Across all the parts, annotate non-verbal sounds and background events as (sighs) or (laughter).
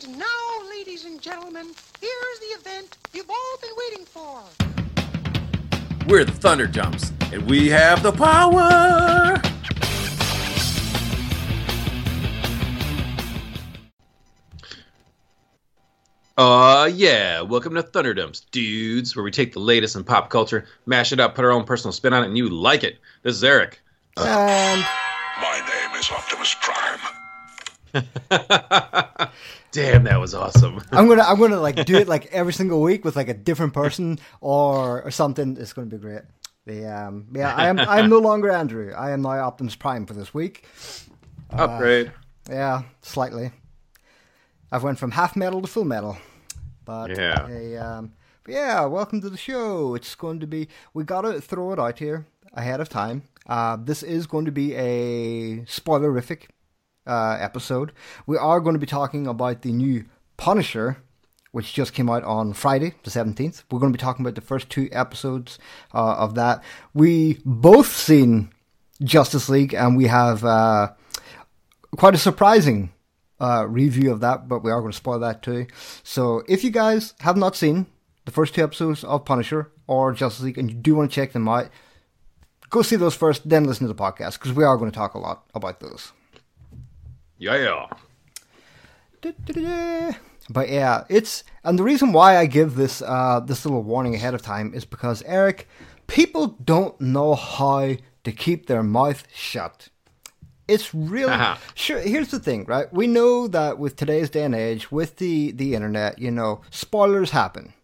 And now, ladies and gentlemen, here's the event you've all been waiting for. We're the Thunderdumps, and we have the power. Uh, yeah. Welcome to Thunderdumps, dudes, where we take the latest in pop culture, mash it up, put our own personal spin on it, and you like it. This is Eric. And My name is Optimus Prime. (laughs) Damn, that was awesome. I'm gonna I'm gonna like do (laughs) it like every single week with like a different person or or something. It's gonna be great. The um yeah I am I am no (laughs) longer Andrew. I am now Optimus Prime for this week. Upgrade. Yeah, slightly. I've went from half metal to full metal. But Yeah. um, but yeah, welcome to the show. It's going to be we gotta throw it out here ahead of time. Uh, this is going to be a spoilerific uh, episode. We are going to be talking about the new Punisher, which just came out on Friday, the seventeenth. We're going to be talking about the first two episodes uh, of that. We both seen Justice League, and we have uh, quite a surprising uh, review of that, but we are going to spoil that too. So if you guys have not seen the first two episodes of Punisher or Justice League and you do want to check them out, go see those first, then listen to the podcast because we are going to talk a lot about those. Yeah, yeah. Du-du-du-du. But yeah, it's and the reason why I give this uh, this little warning ahead of time is because Eric, people don't know how to keep their mouth shut. It's really (laughs) sure. Here's the thing, right? We know that with today's day and age, with the the internet, you know, spoilers happen.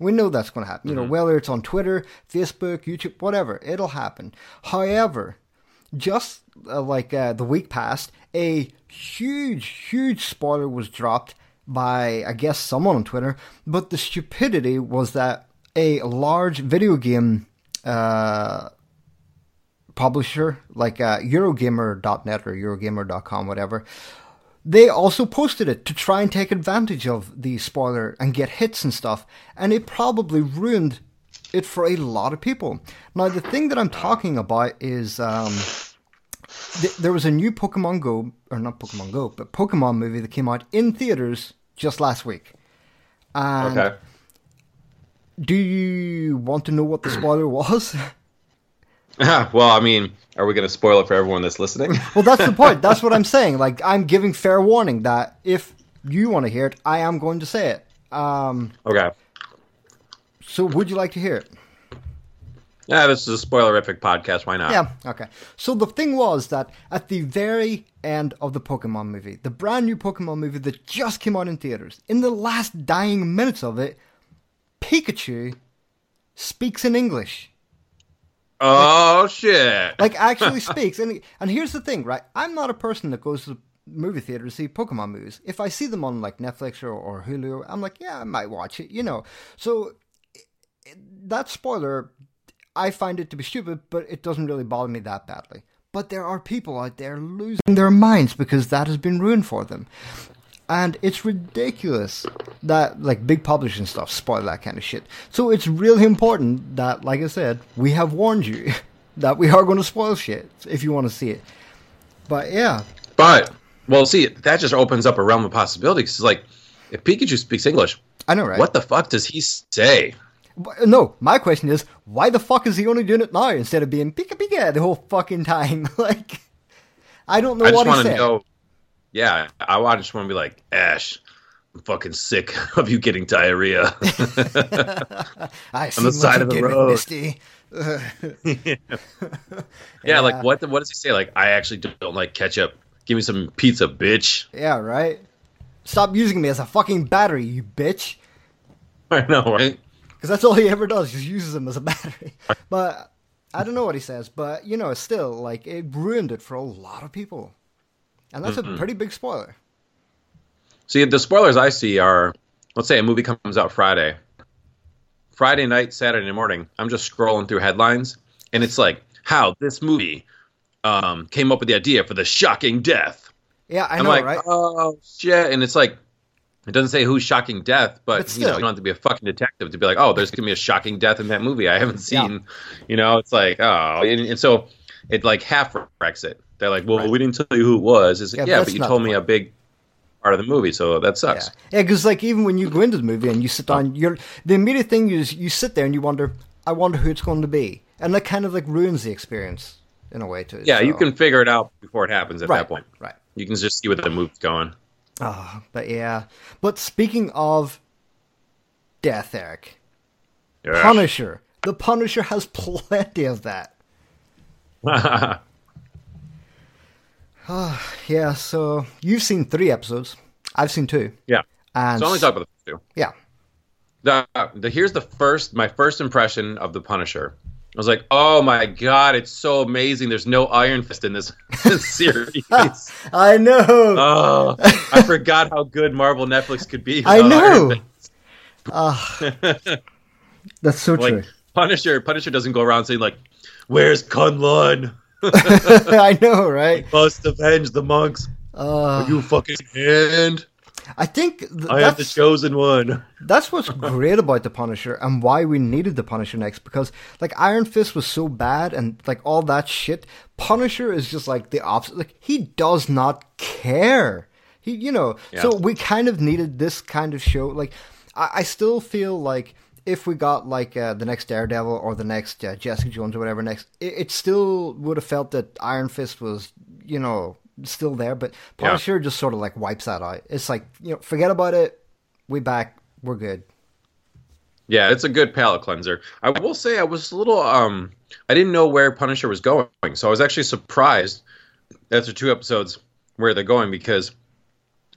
We know that's going to happen. You know, whether it's on Twitter, Facebook, YouTube, whatever, it'll happen. However, just uh, like uh, the week past, a huge, huge spoiler was dropped by, I guess, someone on Twitter. But the stupidity was that a large video game uh, publisher, like uh, Eurogamer.net or Eurogamer.com, whatever, they also posted it to try and take advantage of the spoiler and get hits and stuff, and it probably ruined it for a lot of people. Now, the thing that I'm talking about is um, th- there was a new Pokemon Go, or not Pokemon Go, but Pokemon movie that came out in theaters just last week. And Okay. do you want to know what the spoiler was? (laughs) (laughs) well, I mean, are we going to spoil it for everyone that's listening? (laughs) Well, that's the point. That's what I'm saying. Like, I'm giving fair warning that if you want to hear it, I am going to say it. Um, okay. so, would you like to hear it? Yeah, this is a spoilerific podcast. Why not? Yeah, okay. So, the thing was that at the very end of the Pokemon movie, the brand new Pokemon movie that just came out in theaters, in the last dying minutes of it, Pikachu speaks in English. Oh shit! like actually (laughs) speaks. And and here's the thing, right? I'm not a person that goes to the movie theater to see Pokemon movies. If I see them on like Netflix or, or Hulu, I'm like, yeah, I might watch it, you know. So that spoiler, I find it to be stupid, but it doesn't really bother me that badly. But there are people out there losing their minds because that has been ruined for them. And it's ridiculous that like big publishing stuff spoil that kind of shit. So it's really important that, like I said, we have warned you (laughs) that we are going to spoil shit if you want to see it. But yeah, But well, see, that just opens up a realm of possibilities. It's like if Pikachu speaks English, I know, right? what the fuck does he say? No, my question is, why the fuck is he only doing it now instead of being Pika Pika the whole fucking time? (laughs) like, I don't know I what he to said. know. Yeah, I I just want to be like Ash. I'm fucking sick of you getting diarrhea. (laughs) (laughs) I see the side of the road. Misty. yeah, like what? What does he say? Like I actually don't like ketchup. Give me some pizza, bitch. Yeah, right. Stop using me as a fucking battery, you bitch. I know, right? Because that's all he ever does, just uses them as a battery. (laughs) But I don't know what he says, but you know, still, like, it ruined it for a lot of people. And that's a pretty big spoiler. See, the spoilers I see are, let's say a movie comes out Friday. Friday night, Saturday morning, I'm just scrolling through headlines, and it's like how this movie um, came up with the idea for the shocking death. Yeah, I I'm know, like, right? oh shit! And it's like, it doesn't say who's shocking death, but, But you know, you don't have to be a fucking detective to be like, oh, there's gonna be a shocking death in that movie I haven't Yeah. seen. You know, it's like, oh, and, and so it like half wrecks it. They're like, well, Right. we didn't tell you who it was. It's like, Yeah, yeah, but you told me a big part of the movie, so that sucks. yeah, because like even when you go into the movie and you sit down, you're the immediate thing is you sit there and you wonder, I wonder who it's going to be, and that kind of like ruins the experience in a way too. Yeah, you can figure it out before it happens at right, that point. right. You can just see where the movie's going. Ah, but yeah. But speaking of death, Eric, Yeah. Punisher. The Punisher has (laughs) plenty of that. (laughs) Yeah, so you've seen three episodes. I've seen two. yeah. And So only talk about the first two. yeah. The, the here's the first my first impression of the Punisher. I was like, oh my god, it's so amazing. There's no Iron Fist in this, this (laughs) series. (laughs) I know. oh, I forgot how good Marvel Netflix could be. I know. Fist. (laughs) That's so true. Like Punisher, Punisher doesn't go around saying like, "Where's Kunlun? I know, right? Must avenge the monks. Uh, you fucking hand. I think th- I am the chosen one." (laughs) that's what's great about the Punisher and why we needed the Punisher next because like Iron Fist was so bad and like all that shit. Punisher is just like the opposite. Like he does not care. He, you know, so we kind of needed this kind of show. Like I, I still feel like if we got like uh, the next Daredevil or the next uh, Jessica Jones or whatever next, it, it still would have felt that Iron Fist was, you know, still there. But Yeah. Punisher just sort of like wipes that out. It's like you know, forget about it. We back. We're good. Yeah, it's a good palate cleanser. I will say I was a little um I didn't know where Punisher was going, so I was actually surprised after two episodes where they're going because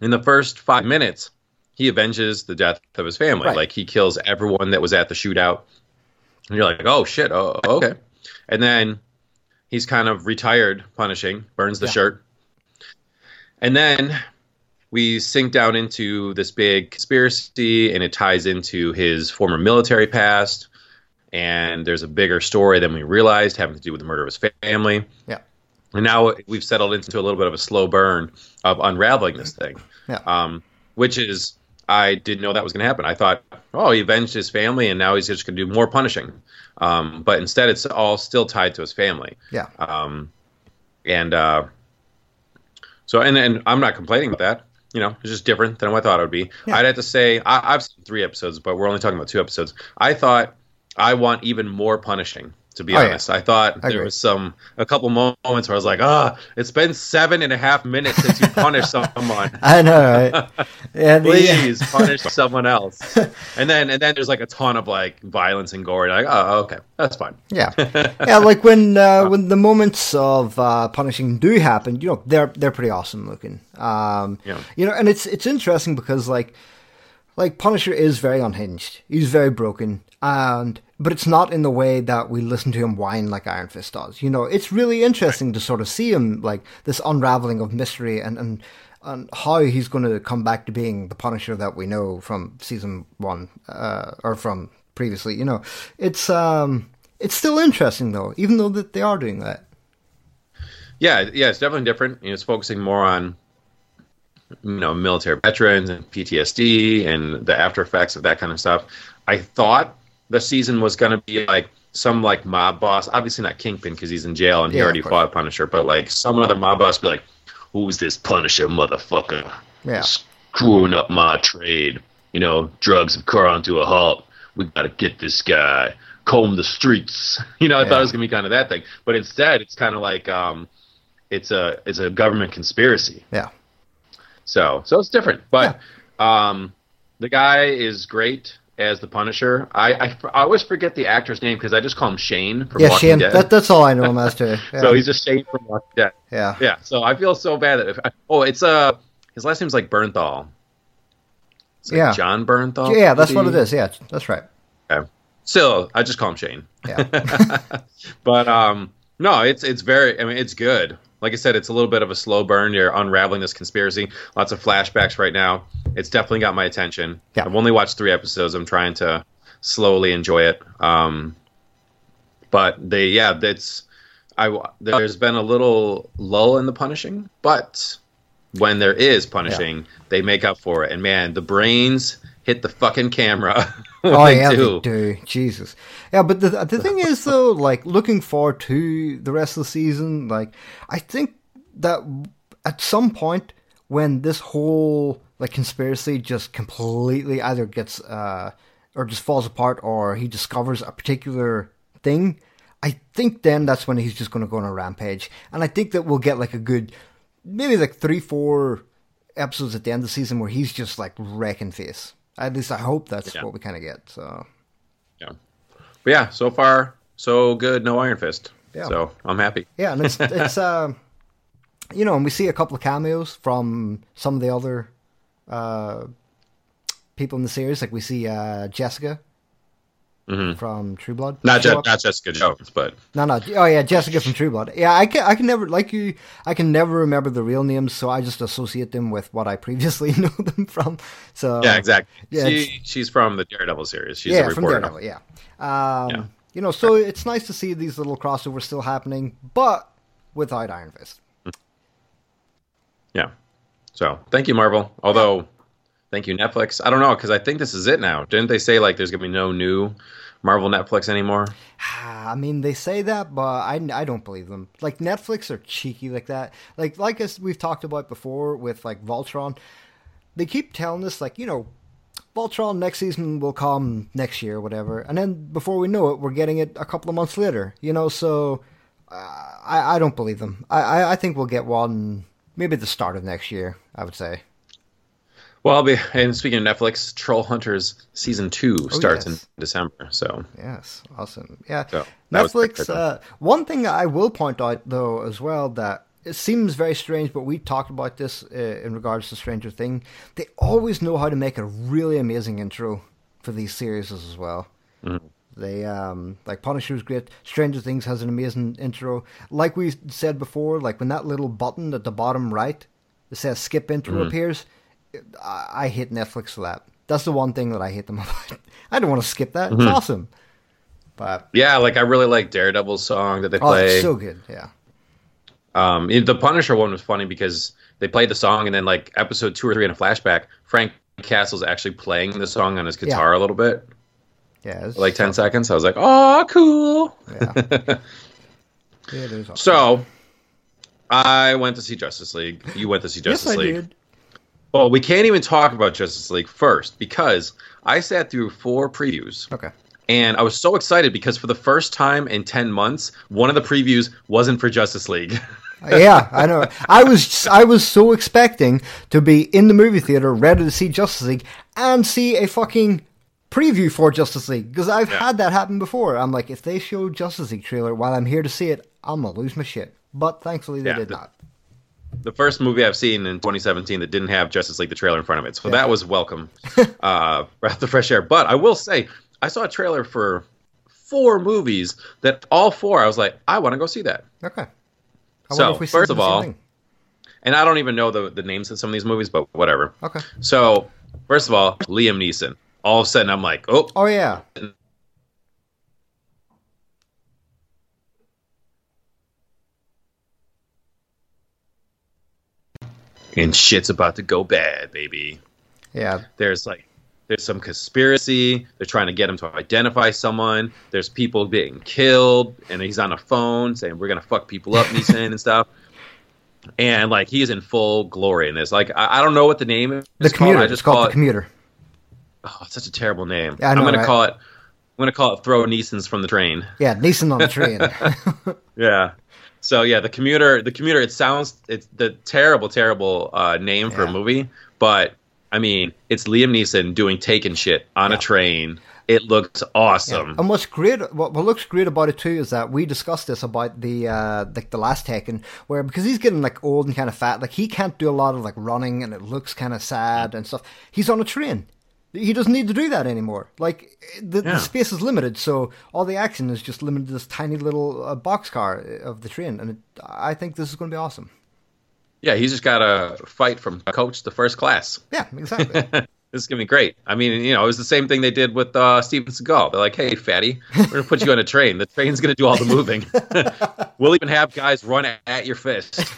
in the first five minutes he avenges the death of his family. Right. Like he kills everyone that was at the shootout. And you're like, oh shit, oh okay. And then he's kind of retired punishing, burns the Yeah. shirt. And then we sink down into this big conspiracy and it ties into his former military past and there's a bigger story than we realized having to do with the murder of his family Yeah. and now we've settled into a little bit of a slow burn of unraveling this thing Yeah. um, which is i didn't know that was going to happen i thought oh he avenged his family and now he's just going to do more punishing um, but instead it's all still tied to his family Yeah. um, and uh, so, and, and I'm not complaining about that. You know, it's just different than what I thought it would be. Yeah. I'd have to say I, I've seen three episodes, but we're only talking about two episodes. I thought I want even more punishing. To be Oh, yeah. honest, I thought I there was some a couple moments where I was like, ah, it's been seven and a half minutes since you punished someone. (laughs) I know, right? (laughs) Yeah, Please punish (laughs) someone else. And then and then there's like a ton of like violence and gore. And like, oh, okay, that's fine. Yeah, yeah. Like when uh, when the moments of uh, punishing do happen, you know, they're they're pretty awesome looking. Um, Yeah. You know, and it's it's interesting because like like Punisher is very unhinged. He's very broken, and but it's not in the way that we listen to him whine like Iron Fist does. You know, it's really interesting to sort of see him like this unraveling of mystery and and. And how he's going to come back to being the Punisher that we know from season one, uh, or from previously, you know, it's um, it's still interesting though, even though that they are doing that. Yeah, yeah, it's definitely different. You know, it's focusing more on you know military veterans and PTSD and the after effects of that kind of stuff. I thought the season was going to be like some like mob boss, obviously not Kingpin because he's in jail and he Yeah, already fought Punisher, but like some other mob boss be like, "Who's this Punisher motherfucker? Yeah. screwing up my trade. You know, drugs have ground to a halt. We got to get this guy. Comb the streets. (laughs) You know, I thought it was gonna be kind of that thing, but instead, it's kind of like um, it's a it's a government conspiracy. Yeah, So so it's different, but um, the guy is great as the Punisher. I I, I always forget the actor's name because I just call him Shane from yeah, Walking Shane. Dead. That, that's all I know him as (laughs) too. Yeah. So he's just Shane from Walking Dead. yeah. Yeah. So I feel so bad that if I, oh, it's uh his last name's like Bernthal. It's like Yeah. Jon Bernthal. yeah, that's what it is. Yeah, that's right. Okay. Still, I just call him Shane. Yeah, (laughs) But um, no, it's it's very. I mean, it's good. Like I said, it's a little bit of a slow burn. You're unraveling this conspiracy. Lots of flashbacks right now. It's definitely got my attention. Yeah. I've only watched three episodes. I'm trying to slowly enjoy it. Um, but they, yeah, that's. I there's been a little lull in the punishing, but when there is punishing, they make up for it. And man, the brains hit the fucking camera. (laughs) oh yeah, do. they do. Jesus. Yeah, but the the thing is though, like looking forward to the rest of the season, like I think that at some point when this whole like conspiracy just completely either gets uh or just falls apart or he discovers a particular thing, I think then that's when he's just going to go on a rampage. And I think that we'll get like a good, maybe like three, four episodes at the end of the season where he's just like wrecking face. At least I hope that's Yeah. what we kind of get. So Yeah. But yeah, so far so good. No Iron Fist. Yeah. So I'm happy. yeah, and it's (laughs) it's uh, you know, and we see a couple of cameos from some of the other uh people in the series. Like we see uh Jessica Mhm. from True Blood. Not Je- not Jessica Jones, but No, no. Oh, yeah, Jessica from True Blood. Yeah, I can, I can never like you. I can never remember the real names, so I just associate them with what I previously (laughs) know them from. So yeah, exactly. yeah, she, she's from the Daredevil series. She's yeah, a from reporter. Daredevil. Yeah. Um, Yeah. You know, so it's nice to see these little crossovers still happening, but without Iron Fist. Yeah. So thank you, Marvel. Although, thank you, Netflix. I don't know because I think this is it now. Didn't they say like there's gonna be no new Marvel Netflix anymore? (sighs) I mean, they say that, but I, I don't believe them. Like Netflix are cheeky like that. Like like as we've talked about before with like Voltron, they keep telling us like you know, Voltron next season will come next year, whatever, and then before we know it, we're getting it a couple of months later. You know, so uh, I I don't believe them. I, I I think we'll get one maybe the start of next year. I would say. Well, I'll be. And speaking of Netflix, Troll Hunters season two starts Oh, yes. in December. So Yes, awesome. Yeah, So, that was quick, Netflix. Uh, one thing I will point out though as well that it seems very strange, but we talked about this uh, in regards to Stranger Thing. They always know how to make a really amazing intro for these series as well. They um like Punisher's great. Stranger Things has an amazing intro. Like we said before, like when that little button at the bottom right that says skip intro appears, I, I hate Netflix for that. That's the one thing that I hate them (laughs) about. I don't want to skip that. It's awesome. But yeah, like I really like Daredevil's song that they oh, play. it's so good. Yeah. Um, the Punisher one was funny because they played the song and then like episode two or three in a flashback, Frank Castle's actually playing the song on his guitar a little bit, Yeah. Like ten seconds. I was like, oh, cool. Yeah. (laughs) yeah, awesome. So I went to see Justice League. You went to see yes, Justice I League. Well, we can't even talk about Justice League first because I sat through four previews Okay. and I was so excited because for the first time in 10 months, one of the previews wasn't for Justice League. (laughs) yeah, I know. I was I was so expecting to be in the movie theater, ready to see Justice League, and see a fucking preview for Justice League because I've Yeah. had that happen before. I'm like, if they show Justice League trailer while I'm here to see it, I'm gonna lose my shit. But thankfully, they Yeah, did the- not. The first movie I've seen in 2017 that didn't have Justice League the trailer in front of it. So that was welcome, (laughs) uh, breath of fresh air. But I will say, I saw a trailer for four movies that all four I was like, I want to go see that. Okay. I So, if we first of all-. And I don't even know the, the names of some of these movies, but whatever. Okay. So, first of all, Liam Neeson. All of a sudden, I'm like, oh, Oh yeah. And shit's about to go bad, baby. Yeah. There's like, there's some conspiracy. They're trying to get him to identify someone. There's people being killed, and he's on a phone saying, "We're gonna fuck people up," Neeson and stuff. And like, he's in full glory in this. Like, I, I don't know what the name is. The called. commuter. I It's just called call the it. commuter. Oh, it's such a terrible name. Yeah, I I'm gonna right? call it. I'm gonna call it "Throw Neeson's from the Train." Yeah, Neeson on the train. (laughs) Yeah. So yeah, the commuter, the commuter. It sounds it's the terrible, terrible uh, name for Yeah. a movie, but I mean, it's Liam Neeson doing taken shit on Yeah. a train. It looks awesome. And what's great, what, what looks great about it too, is that we discussed this about the uh, like the last Taken, where because he's getting like old and kind of fat, like he can't do a lot of like running, and it looks kind of sad and stuff. He's on a train. He doesn't need to do that anymore. Like the, Yeah. the space is limited, so all the action is just limited to this tiny little uh, boxcar of the train, and it, I think this is going to be awesome. Yeah, he's just got to fight from coach to first class. Yeah, exactly. (laughs) this is gonna be great. I mean, you know, it was the same thing they did with uh, Steven Seagal. They're like, "Hey, fatty, we're gonna put you on a train. The train's gonna do all the moving. (laughs) we'll even have guys run at your fist." (laughs)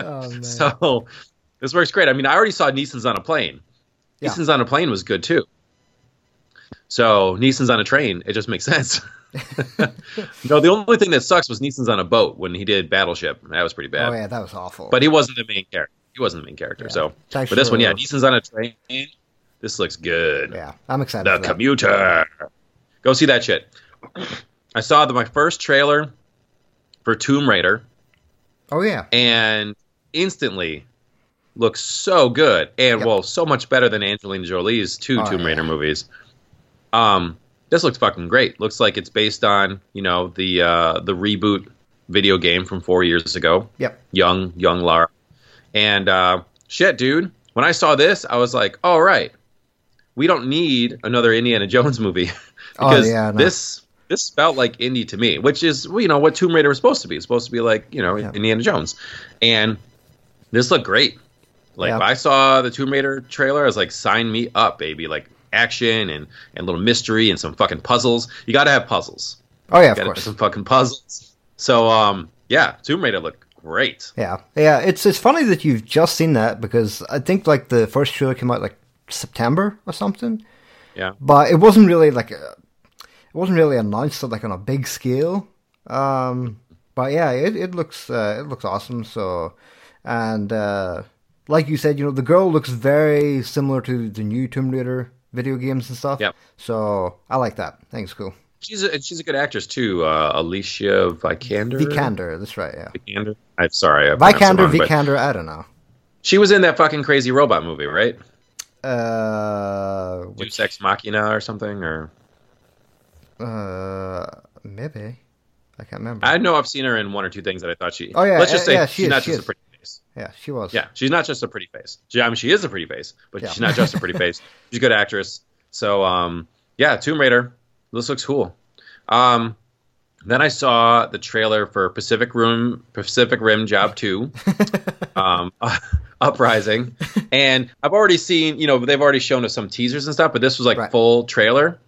oh man. So this works great. I mean, I already saw Neeson's on a plane. Yeah. Neeson's on a plane was good too. So Neeson's on a train, it just makes (laughs) sense. (laughs) no, the only thing that sucks was Neeson's on a boat when he did Battleship. That was pretty bad. oh yeah, that was awful. But he wasn't the main character. he wasn't the main character. Yeah. So, Thanks but this one, yeah, Neeson's on a train. This looks good. Yeah, I'm excited. The. Commuter. Go see that shit. I saw the, my first trailer for Tomb Raider Oh yeah, and instantly looks so good and Yep. well so much better than Angelina Jolie's two Oh, Tomb yeah. Raider movies. Um, this looks fucking great. Looks like it's based on you know the uh, the reboot video game from four years ago. yep. Young young Lara, and uh, shit, dude. When I saw this, I was like, all right, we don't need another Indiana (laughs) Jones movie Oh, (laughs) because yeah, no. this this felt like indie to me, which is you know what Tomb Raider was supposed to be. It's supposed to be like you know Yeah. Indiana Jones, and this looked great. Like. I saw the Tomb Raider trailer, I was like, sign me up, baby! Like action and and little mystery and some fucking puzzles. You got to have puzzles. Oh yeah, of course. some fucking puzzles. So um, yeah, Tomb Raider looked great. Yeah, yeah. It's it's funny that you've just seen that because I think like the first trailer came out like September or something, Yeah. but it wasn't really like a, it wasn't really announced like on a big scale. Um, but yeah, it it looks uh, it looks awesome. So, and uh, like you said, you know, the girl looks very similar to the new Tomb Raider video games and stuff. Yep. So I like that. I think it's cool. She's a, she's a good actress too. Uh, Alicia Vikander. Vikander, that's right. Yeah. Vikander. I'm sorry. I pronounced Vikander, wrong, Vikander. I don't know. She was in that fucking crazy robot movie, right? Uh, Deus which Ex Machina or something, or Uh, maybe. I can't remember. I know I've seen her in one or two things that I thought she. Oh, yeah, Let's just uh, say yeah, she she's is, not she just is. a pretty face. Yeah, she was. Yeah, she's not just a pretty face. She, I mean, she is a pretty face, but Yeah. she's not just a pretty (laughs) face. She's a good actress. So, um, yeah, Tomb Raider. This looks cool. Um, then I saw the trailer for Pacific Rim Pacific Rim Job Two, (laughs) um, (laughs) Uprising, and I've already seen. You know, they've already shown us some teasers and stuff, but this was like Right. full trailer.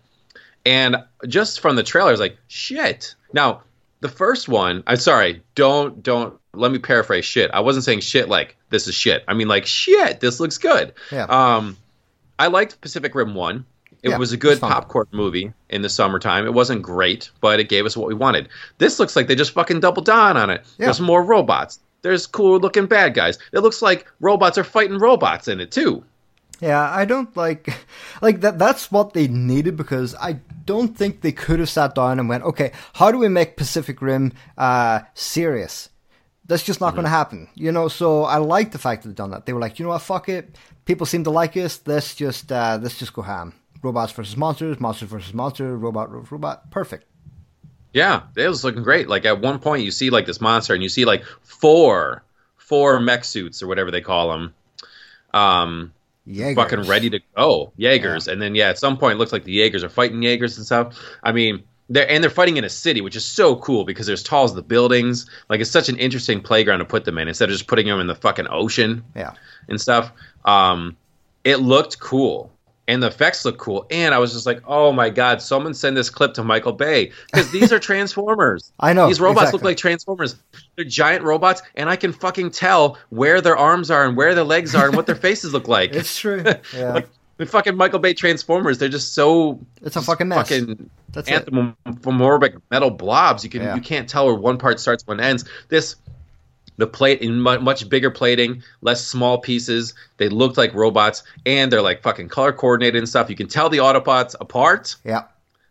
And just from the trailer, I was like, shit. Now, the first one, I'm sorry, don't don't let me paraphrase shit. I wasn't saying shit like this is shit. I mean like shit, this looks good. Yeah. Um I liked Pacific Rim 1. It Yeah, was a good popcorn movie in the summertime. It wasn't great, but it gave us what we wanted. This looks like they just fucking doubled down on it. Yeah. There's more robots. There's cool looking bad guys. It looks like robots are fighting robots in it too. Yeah, I don't like (laughs) like that. That's what they needed because I don't think they could have sat down and went, okay, how do we make Pacific Rim uh, serious? That's just not going to happen, you know. So I like the fact that they've done that. They were like, you know what, fuck it. People seem to like us. Let's just uh, let's just go ham. Robots versus monsters, monsters versus monster, robot versus robot. Perfect. Yeah, it was looking great. Like at one point, you see like this monster, and you see like four, four mech suits or whatever they call them, um, Jaegers. fucking ready to go, Jaegers. And then yeah, at some point, it looks like the Jaegers are fighting Jaegers and stuff. I mean, they're and they're fighting in a city, which is so cool because they're as tall as the buildings. Like it's such an interesting playground to put them in instead of just putting them in the fucking ocean Yeah. and stuff. Um, it looked cool. And the effects look cool. And I was just like, oh my God, someone send this clip to Michael Bay. Because these are (laughs) Transformers. I know, These robots look like Transformers. They're giant robots, and I can fucking tell where their arms are and where their legs are and what their (laughs) faces look like. It's true. (laughs) Yeah. like the fucking Michael Bay Transformers, they're just so It's a fucking mess. fucking That's anthropomorphic metal blobs. You can Yeah. you can't tell where one part starts, one ends. This the plate in much bigger plating, less small pieces. They look like robots, and they're like fucking color coordinated and stuff. You can tell the Autobots apart, Yeah.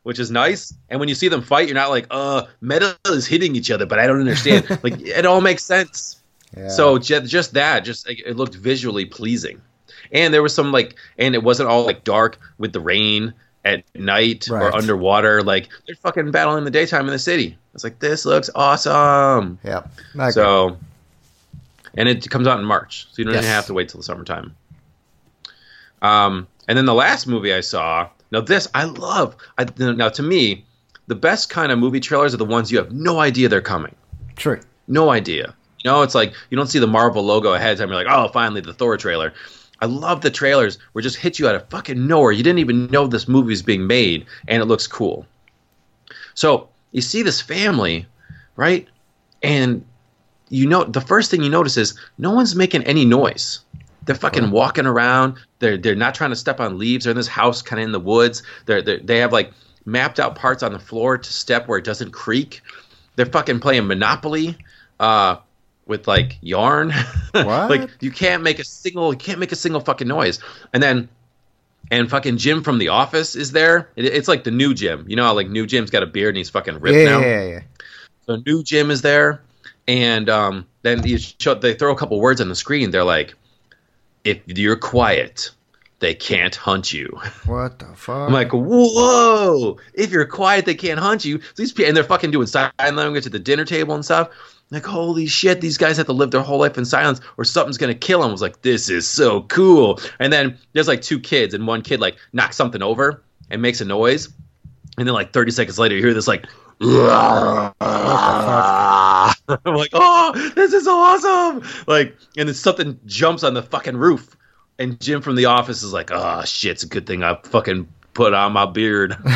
which is nice. And when you see them fight, you're not like, uh, metal is hitting each other, but I don't understand. (laughs) like it all makes sense. Yeah. So ju- just that, just it looked visually pleasing, and there was some like, and it wasn't all like dark with the rain at night Right. or underwater. Like they're fucking battling in the daytime in the city. It's like this looks awesome. yeah. So, and it comes out in March, so you don't Yes. even have to wait till the summertime. Um, and then the last movie I saw. Now this I love. I, now to me, the best kind of movie trailers are the ones you have no idea they're coming. True. No idea. You know, it's like you don't see the Marvel logo ahead of time. You're like, oh, finally the Thor trailer. I love the trailers where it just hit you out of fucking nowhere. You didn't even know this movie was being made, and it looks cool. So you see this family, right? And you know the first thing you notice is no one's making any noise. They're fucking walking around. They're they're not trying to step on leaves. They're in this house, kind of in the woods. They're, they're they have like mapped out parts on the floor to step where it doesn't creak. They're fucking playing Monopoly. Uh, with like yarn. (laughs) What? like you can't make a single, you can't make a single fucking noise. And then, and fucking Jim from The Office is there. It, it's like the new Jim. You know, how, like new Jim's got a beard and he's fucking ripped Yeah, now. yeah, yeah, yeah. So new Jim is there, and um, then you show, they throw a couple words on the screen. They're like, "If you're quiet, they can't hunt you." (laughs) What the fuck? I'm like, "Whoa! If you're quiet, they can't hunt you." So these people, and they're fucking doing sign language at the dinner table and stuff. Like, holy shit, these guys have to live their whole life in silence, or something's gonna kill them. I was like, "This is so cool." And then there's like two kids, and one kid like knocks something over and makes a noise, and then like 30 seconds later, you hear this like. (laughs) I'm like, oh, this is awesome! Like, and then something jumps on the fucking roof, and Jim from the office is like, oh shit, it's a good thing I fucking put on my beard. (laughs)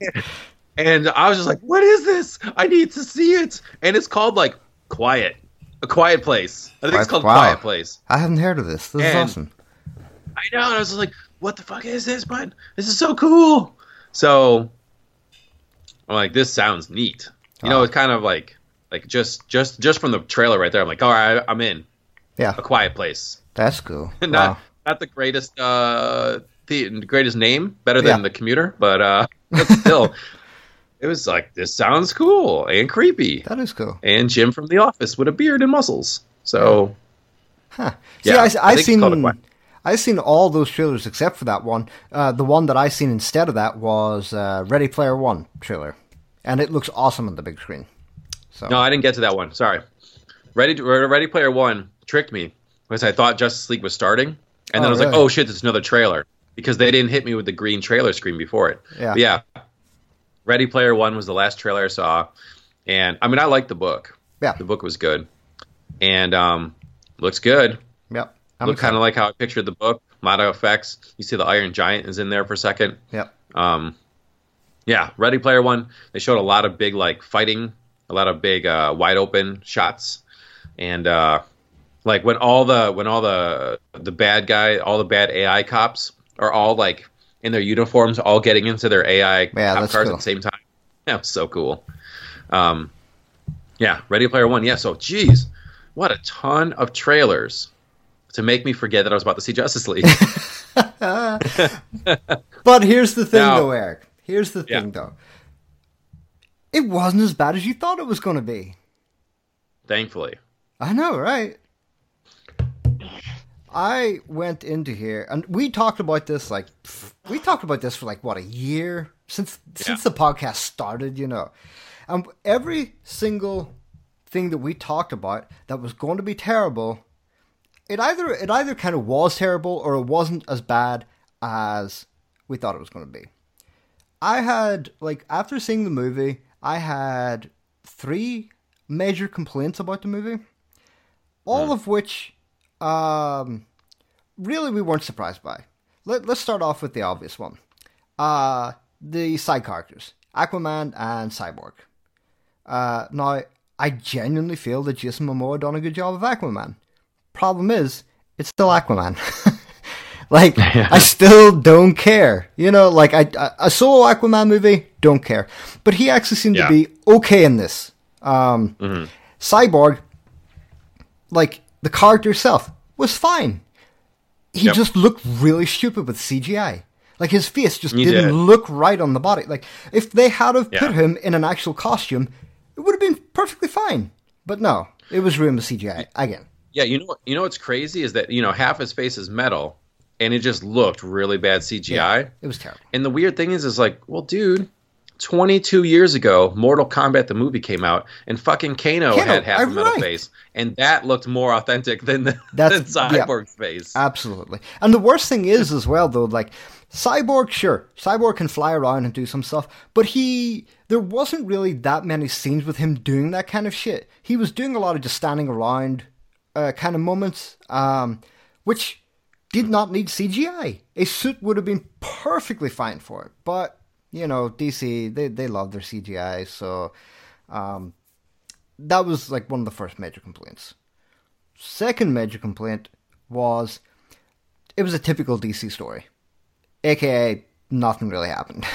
(laughs) and I was just like, what is this? I need to see it. And it's called like Quiet, a Quiet Place. I think it's called wow. Quiet Place. I haven't heard of this. This is awesome. I know, and I was just like, "What the fuck is this, bud? This is so cool." So, I'm like, "This sounds neat." You know, Ah. it's kind of like, like just, just, just from the trailer right there. I'm like, "All right, I'm in." Yeah, A Quiet Place, that's cool. (laughs) not, Wow. not the greatest, uh, the greatest name, better than Yeah. the commuter, but uh, (laughs) but still, (laughs) it was like, this sounds cool and creepy. That is cool. And Jim from The Office with a beard and muscles. So, Huh. See, Yeah, I, I I think it's seen called a Quiet- I seen all those trailers except for that one. Uh, the one that I seen instead of that was uh, Ready Player One trailer, and it looks awesome on the big screen. So No, I didn't get to that one. Sorry. Ready Ready Player One tricked me because I thought Justice League was starting, and then Oh, I was like, "Oh shit, it's another trailer," because they didn't hit me with the green trailer screen before it. Yeah. But yeah. Ready Player One was the last trailer I saw, and I mean, I liked the book. Yeah. The book was good, and um, looks good. yep, I'm Looked kind of like how I pictured the book. A effects. You see the Iron Giant is in there for a second. Yep. Um, yeah, Ready Player One. They showed a lot of big like fighting, a lot of big uh, wide open shots, and uh, like when all the when all the the bad guy, all the bad AI cops are all like in their uniforms, all getting into their AI Yeah, cars cool. at the same time. That was so cool. Um, yeah, Ready Player One. Yeah, so geez, what a ton of trailers to make me forget that I was about to see Justice League. (laughs) (laughs) But here's the thing, Now- though, Eric. Here's the Yeah. thing, though. It wasn't as bad as you thought it was going to be. Thankfully. I know, right? I went into here and we talked about this like we talked about this for like what a year since since the podcast started, you know. And every single thing that we talked about that was going to be terrible, it either it either kind of was terrible or it wasn't as bad as we thought it was going to be. I had like after seeing the movie, I had three major complaints about the movie all hmm. of which um, really we weren't surprised by. Let, let's start off with the obvious one. Uh, the side characters, Aquaman and Cyborg. Uh, now, I genuinely feel that Jason Momoa done a good job of Aquaman. Problem is, it's still Aquaman. (laughs) like, (laughs) I still don't care. You know, like, I, I, a solo Aquaman movie, don't care. But he actually seemed Yeah. to be okay in this. Um, Cyborg, like the character itself was fine. He Yep. just looked really stupid with CGI. Like his face just He didn't did. look right on the body. Like if they had have put him in an actual costume, it would have been perfectly fine. But no, it was ruined with CGI again. Yeah, you know? You know what's crazy is that you know half his face is metal, and it just looked really bad CGI. It was terrible. And the weird thing is, is like, well, dude, 22 years ago, Mortal Kombat the movie came out, and fucking Kano, Kano, had half a metal right. face, and that looked more authentic than the, (laughs) That's- than yeah. Face. Absolutely. And the worst thing is as well though, like Cyborg, sure, Cyborg can fly around and do some stuff, but he there wasn't really that many scenes with him doing that kind of shit. He was doing a lot of just standing around uh, kind of moments, um, which did not need CGI. A suit would have been perfectly fine for it, but you know, DC they they love their CGI, so um, that was like one of the first major complaints. Second major complaint was it was a typical DC story, aka nothing really happened.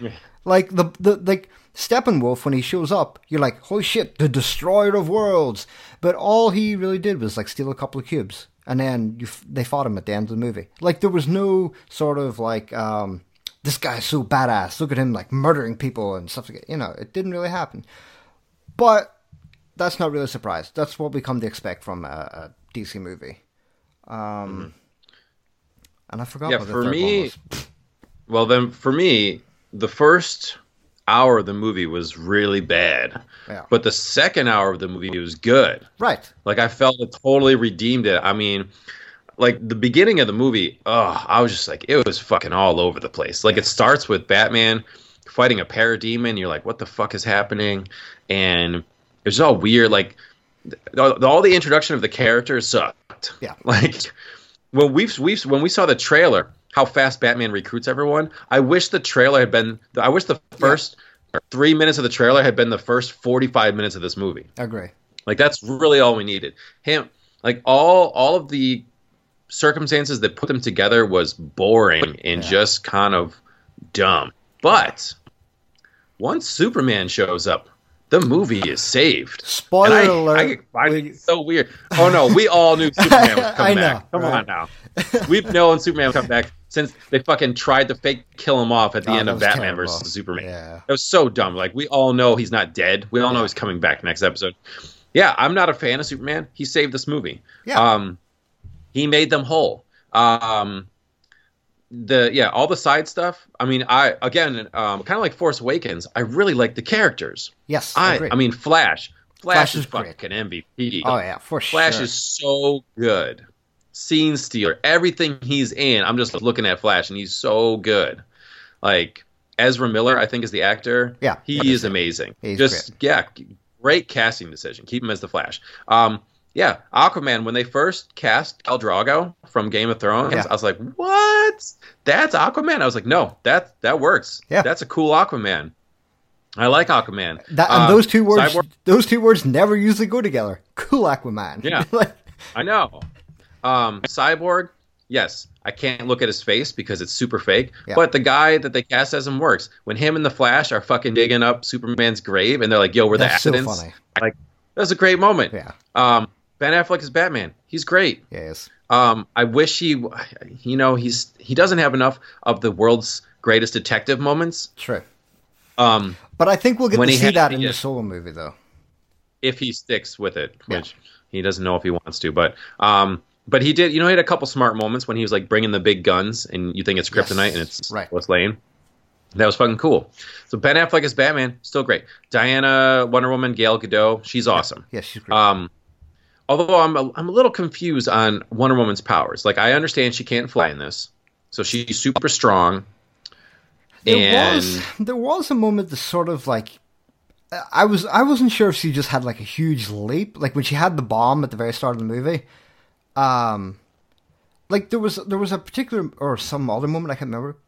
(laughs) Like the the like Steppenwolf, when he shows up, you're like, holy shit, the destroyer of worlds. But all he really did was like steal a couple of cubes, and then you f- they fought him at the end of the movie. Like there was no sort of like, um, this guy's so badass. Look at him like murdering people and stuff like that. You know, it didn't really happen. But that's not really a surprise. That's what we come to expect from a, a DC movie. Um, and I forgot. Yeah, what the for me-. Well, then for me, the first hour of the movie was really bad, Yeah. but the second hour of the movie was good. right. Like I felt it totally redeemed it. I mean, like the beginning of the movie, oh, I was just like it was fucking all over the place. Like it starts with Batman fighting a parademon. You're like, what the fuck is happening? And it's all weird. Like th- all the introduction of the characters sucked. Yeah. (laughs) Like when we we when we saw the trailer, how fast Batman recruits everyone. I wish the trailer had been. I wish the first three minutes of the trailer had been the first forty five minutes of this movie. I agree. Like that's really all we needed. Him, like all all of the circumstances that put them together was boring and Yeah. just kind of dumb. But once Superman shows up, the movie is saved. Spoiler I, alert. I find We- so weird. Oh no, we all knew (laughs) Superman was I coming know, back. Come right. on now. We've known Superman would come back since they fucking tried to fake kill him off at the Oh, end of was Batman terrible. versus Superman. Yeah. That was so dumb. Like we all know he's not dead. We all know he's coming back next episode. Yeah, I'm not a fan of Superman. He saved this movie. Yeah. Um, he made them whole. Um, the yeah, all the side stuff. I mean, I again, um, kind of like Force Awakens. I really like the characters. Yes, I I, agree. I mean, Flash. Flash, Flash is, is fucking MVP. oh yeah, for Flash sure. is so good. Scene stealer. Everything he's in, I'm just looking at Flash, and he's so good. Like Ezra Miller, I think is the actor. Yeah, he is amazing. He's just yeah, great casting decision. Keep him as the Flash. Um, yeah, Aquaman. When they first cast Khal Drogo from Game of Thrones, Yeah. I was like, what? That's Aquaman. I was like, no, that that works. Yeah. that's a cool Aquaman. I like Aquaman. That, and Uh, those two words, Cyborg- those two words never usually go together. (laughs) Cool Aquaman. Yeah. (laughs) Like, I know. Um, Cyborg, yes, I can't look at his face because it's super fake. Yeah. But the guy that they cast as him works. When him and the Flash are fucking digging up Superman's grave, and they're like, "Yo, we're the That's so accidents." funny. Like, that's a great moment. yeah. Um, Ben Affleck is Batman. He's great. Yes. Um, I wish he, you know, he's he doesn't have enough of the world's greatest detective moments. True. Um, But I think we'll get to see that in yeah. the solo movie, though. if he sticks with it, Yeah. which he doesn't know if he wants to. But um, but he did. You know, he had a couple smart moments when he was like bringing the big guns, and you think it's Yes. kryptonite, and it's Right. Lois Lane. That was fucking cool. So Ben Affleck as Batman, still great. Diana Wonder Woman, Gail Gadot, she's awesome. Yeah, she's great. Um, although I'm a, I'm a little confused on Wonder Woman's powers. Like I understand she can't fly in this, so she's super strong. there and was there was a moment that sort of like I was I wasn't sure if she just had like a huge leap, like when she had the bomb at the very start of the movie. Um, like there was there was a particular or some other moment I can't remember,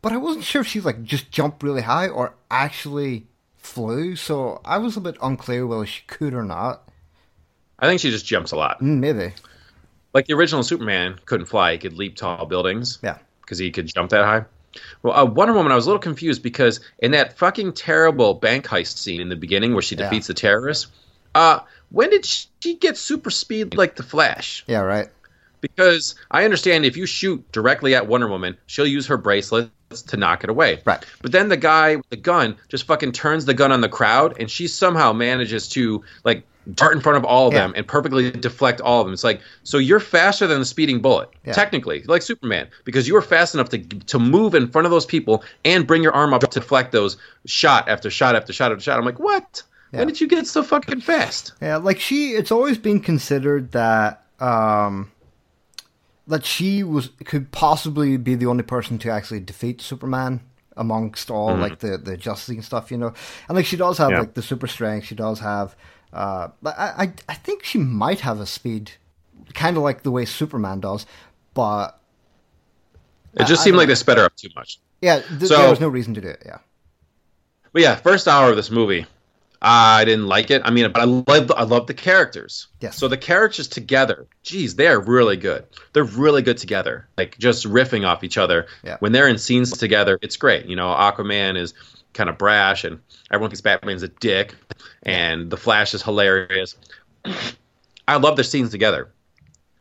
but I wasn't sure if she like just jumped really high or actually flew. So I was a bit unclear whether she could or not. I think she just jumps a lot. Mm, Maybe, Like the original Superman couldn't fly; he could leap tall buildings. yeah. because he could jump that high. Well, uh, Wonder Woman, I was a little confused because in that fucking terrible bank heist scene in the beginning where she Yeah. defeats the terrorists, uh, when did she get super speed like the Flash? Yeah, right. Because I understand if you shoot directly at Wonder Woman, she'll use her bracelets to knock it away. Right. But then the guy with the gun just fucking turns the gun on the crowd, and she somehow manages to like dart in front of all of Yeah. them and perfectly deflect all of them. It's like so you're faster than the speeding bullet, Yeah. technically, like Superman, because you were fast enough to to move in front of those people and bring your arm up to deflect those shot after shot after shot after shot. I'm like, what? Yeah. When did you get so fucking fast? Yeah, like she, it's always been considered that um, that she was could possibly be the only person to actually defeat Superman amongst all like the the Justice League and stuff, you know. And like she does have Yeah. like the super strength. She does have, uh, but I, I I think she might have a speed, kind of like the way Superman does, but It just I seemed don't like they sped her up too much. yeah, th- So- there was no reason to do it. Yeah, But yeah, first hour of this movie, I didn't like it. I mean, but I love I love the characters. Yes. So the characters together, geez, they're really good. They're really good together. Like just riffing off each other. Yeah. When they're in scenes together, it's great. You know, Aquaman is kind of brash, and everyone thinks Batman's a dick, and the Flash is hilarious. I love their scenes together,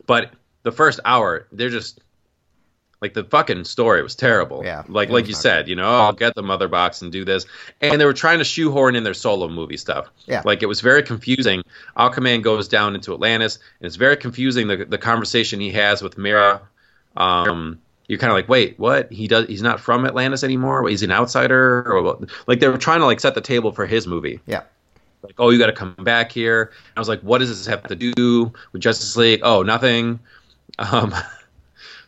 but the first hour they're just like the fucking story was terrible. Yeah, like like you said, you know, oh, I'll get the mother box and do this, and they were trying to shoehorn in their solo movie stuff. Yeah. like it was very confusing. Aquaman goes down into Atlantis, and it's very confusing the the conversation he has with Mera. Um, you're kind of like, wait, what? He does? He's not from Atlantis anymore. He's an outsider, or like they were trying to like set the table for his movie Yeah. Like, oh, you got to come back here. I was like, what does this have to do with Justice League? Oh, nothing. (laughs) Um,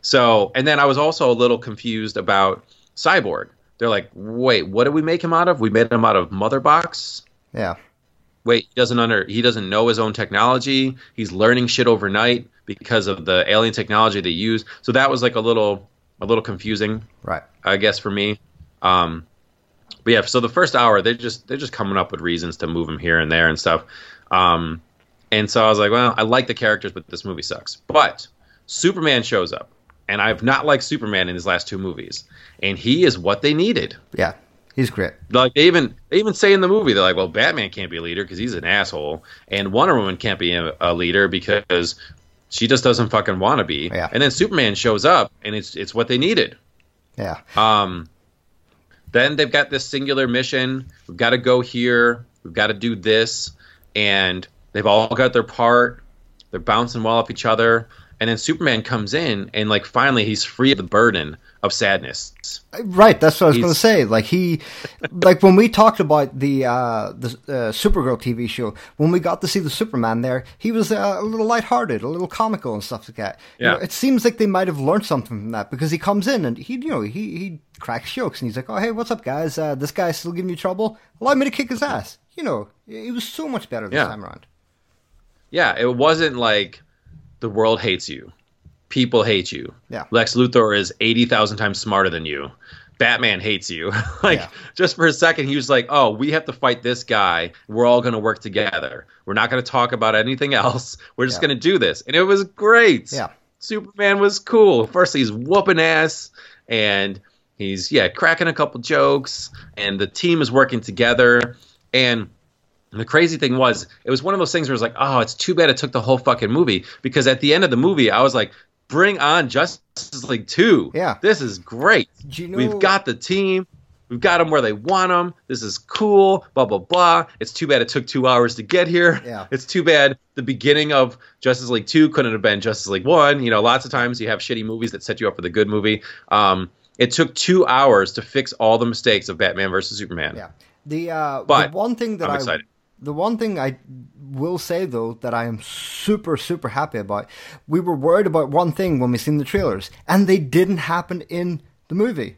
so, and then I was also a little confused about Cyborg. They're like, wait, what did we make him out of? We made him out of Mother Box. Yeah. Wait, he doesn't under he doesn't know his own technology. He's learning shit overnight because of the alien technology they use. So that was like a little a little confusing. Right. I guess for me. Um, but yeah, so the first hour they're just they're just coming up with reasons to move him here and there and stuff. Um, and so I was like, well, I like the characters, but this movie sucks. But Superman shows up, and I've not liked Superman in his last two movies, and he is what they needed. Yeah. He's great. Like they even they even say in the movie, they're like, well, Batman can't be a leader because he's an asshole, and Wonder Woman can't be a, a leader because she just doesn't fucking want to be. Yeah. And then Superman shows up, and it's it's what they needed. Yeah. Um, then they've got this singular mission. We've got to go here. We've got to do this, and they've all got their part. They're bouncing well off each other, and then Superman comes in, and like finally he's free of the burden of sadness. Right, that's what I was going to say. Like he, like when we talked about the uh, the uh, Supergirl TV show, when we got to see the Superman there, he was uh, a little lighthearted, a little comical and stuff like that. You know, it seems like they might have learned something from that because he comes in and he, you know, he he cracks jokes and he's like, "Oh, hey, what's up, guys? Uh, this guy's still giving you trouble. Allow me to kick his ass." You know, it was so much better this Yeah. time around. Yeah, it wasn't like the world hates you. People hate you. Yeah. Lex Luthor is 80,000 times smarter than you. Batman hates you. (laughs) like, Yeah. just for a second, he was like, oh, we have to fight this guy. We're all going to work together. We're not going to talk about anything else. We're just Yeah. going to do this. And it was great. Yeah. Superman was cool. First, he's whooping ass, and he's, yeah, cracking a couple jokes, and the team is working together. And the crazy thing was, it was one of those things where it was like, oh, it's too bad it took the whole fucking movie. Because at the end of the movie, I was like, bring on Justice League 2. Yeah. This is great. You know- We've got the team. We've got them where they want them. This is cool. Blah, blah, blah. It's too bad it took two hours to get here. Yeah. (laughs) It's too bad the beginning of Justice League 2 couldn't have been Justice League 1. You know, lots of times you have shitty movies that set you up for the good movie. Um, it took two hours to fix all the mistakes of Batman versus Superman. Yeah. The uh, But the one thing that I'm I excited. The one thing I will say though that I am super super happy about. We were worried about one thing when we seen the trailers, and they didn't happen in the movie.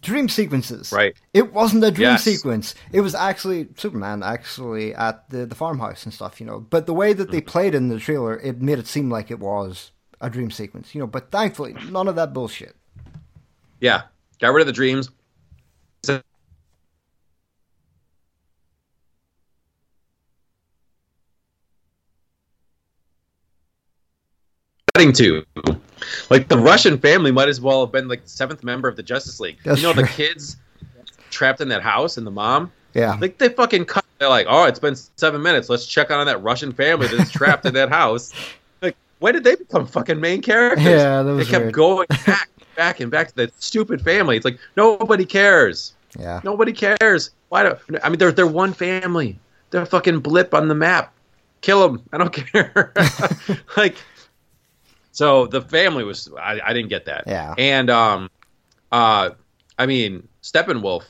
Dream sequences. Right. It wasn't a dream Yes. sequence. It was actually Superman actually at the, the farmhouse and stuff, you know. But the way that they Mm-hmm. played in the trailer, it made it seem like it was a dream sequence, you know. But thankfully, none of that bullshit. Yeah, got rid of the dreams. Heading to like the Russian family might as well have been like the seventh member of the Justice League. That's you know the kids trapped in that house and the mom. Yeah. Like they fucking cut. They're like, oh, it's been seven minutes. Let's check on that Russian family that's trapped in that house. (laughs) Like, when did they become fucking main characters? Yeah, that was they kept weird. going back, back, and back to that stupid family. It's like nobody cares. yeah. Nobody cares. Why do I mean they're they're one family. They're a fucking blip on the map. Kill them. I don't (laughs) care. (laughs) like so the family was I, I didn't get that. Yeah. And um uh I mean Steppenwolf,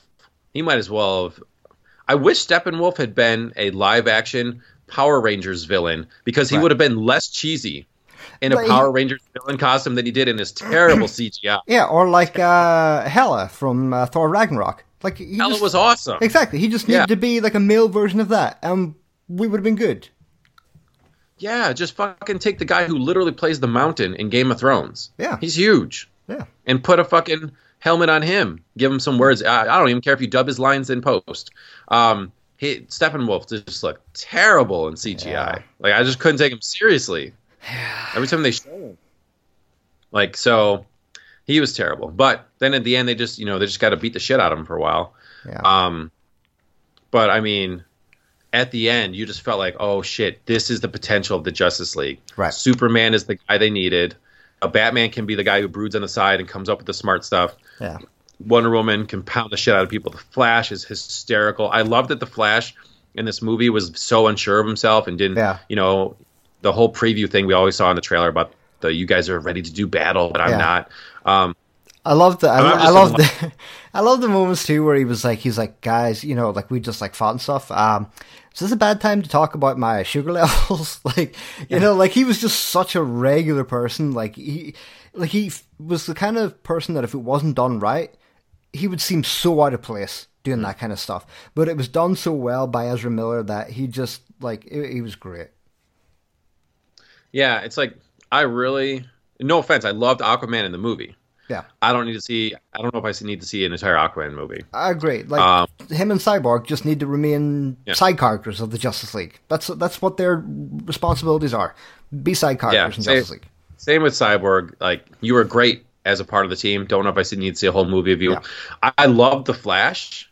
he might as well have I wish Steppenwolf had been a live action Power Rangers villain because he Right. would have been less cheesy in a But he- Power Rangers villain costume than he did in his terrible (clears throat) CGI. Yeah, or like uh, Hela from uh, Thor Ragnarok. Like he Hell, just, was awesome. exactly. He just needed Yeah. to be like a male version of that, and we would have been good. Yeah, just fucking take the guy who literally plays the mountain in Game of Thrones. Yeah. He's huge. Yeah, And put a fucking helmet on him. Give him some words. I, I don't even care if you dub his lines in post. Um, he, Steppenwolf just looked terrible in CGI. Yeah. Like, I just couldn't take him seriously. Every time they show him. Like, so he was terrible. But then at the end, they just, you know, they just got to beat the shit out of him for a while. Yeah. Um, but I mean, at the end, you just felt like, oh shit, this is the potential of the Justice League. Right. Superman is the guy they needed. A Batman can be the guy who broods on the side and comes up with the smart stuff. yeah. Wonder Woman can pound the shit out of people. The Flash is hysterical. I love that the Flash in this movie was so unsure of himself and didn't, Yeah. you know, the whole preview thing we always saw in the trailer about the you guys are ready to do battle, but I'm Yeah. not. Um, I love the I, I love the (laughs) I love the moments too where he was like he's like guys you know like we just like fought and stuff. Um is this a bad time to talk about my (laughs) sugar levels? (laughs) Like you know like he was just such a regular person. Like he like he f- was the kind of person that if it wasn't done right he would seem so out of place doing that kind of stuff. But it was done so well by Ezra Miller that he just like he was great. Yeah, it's like I really, no offense, I loved Aquaman in the movie. Yeah I don't need to see. I don't know if I need to see an entire Aquaman movie. I agree. Like Um, him and Cyborg just need to remain Yeah. side characters of the Justice League. That's that's what their responsibilities are. Be side characters in say- Justice League. Same with Cyborg. Like you were great as a part of the team. Don't know if I need to see a whole movie of you. Yeah. I, I love the Flash,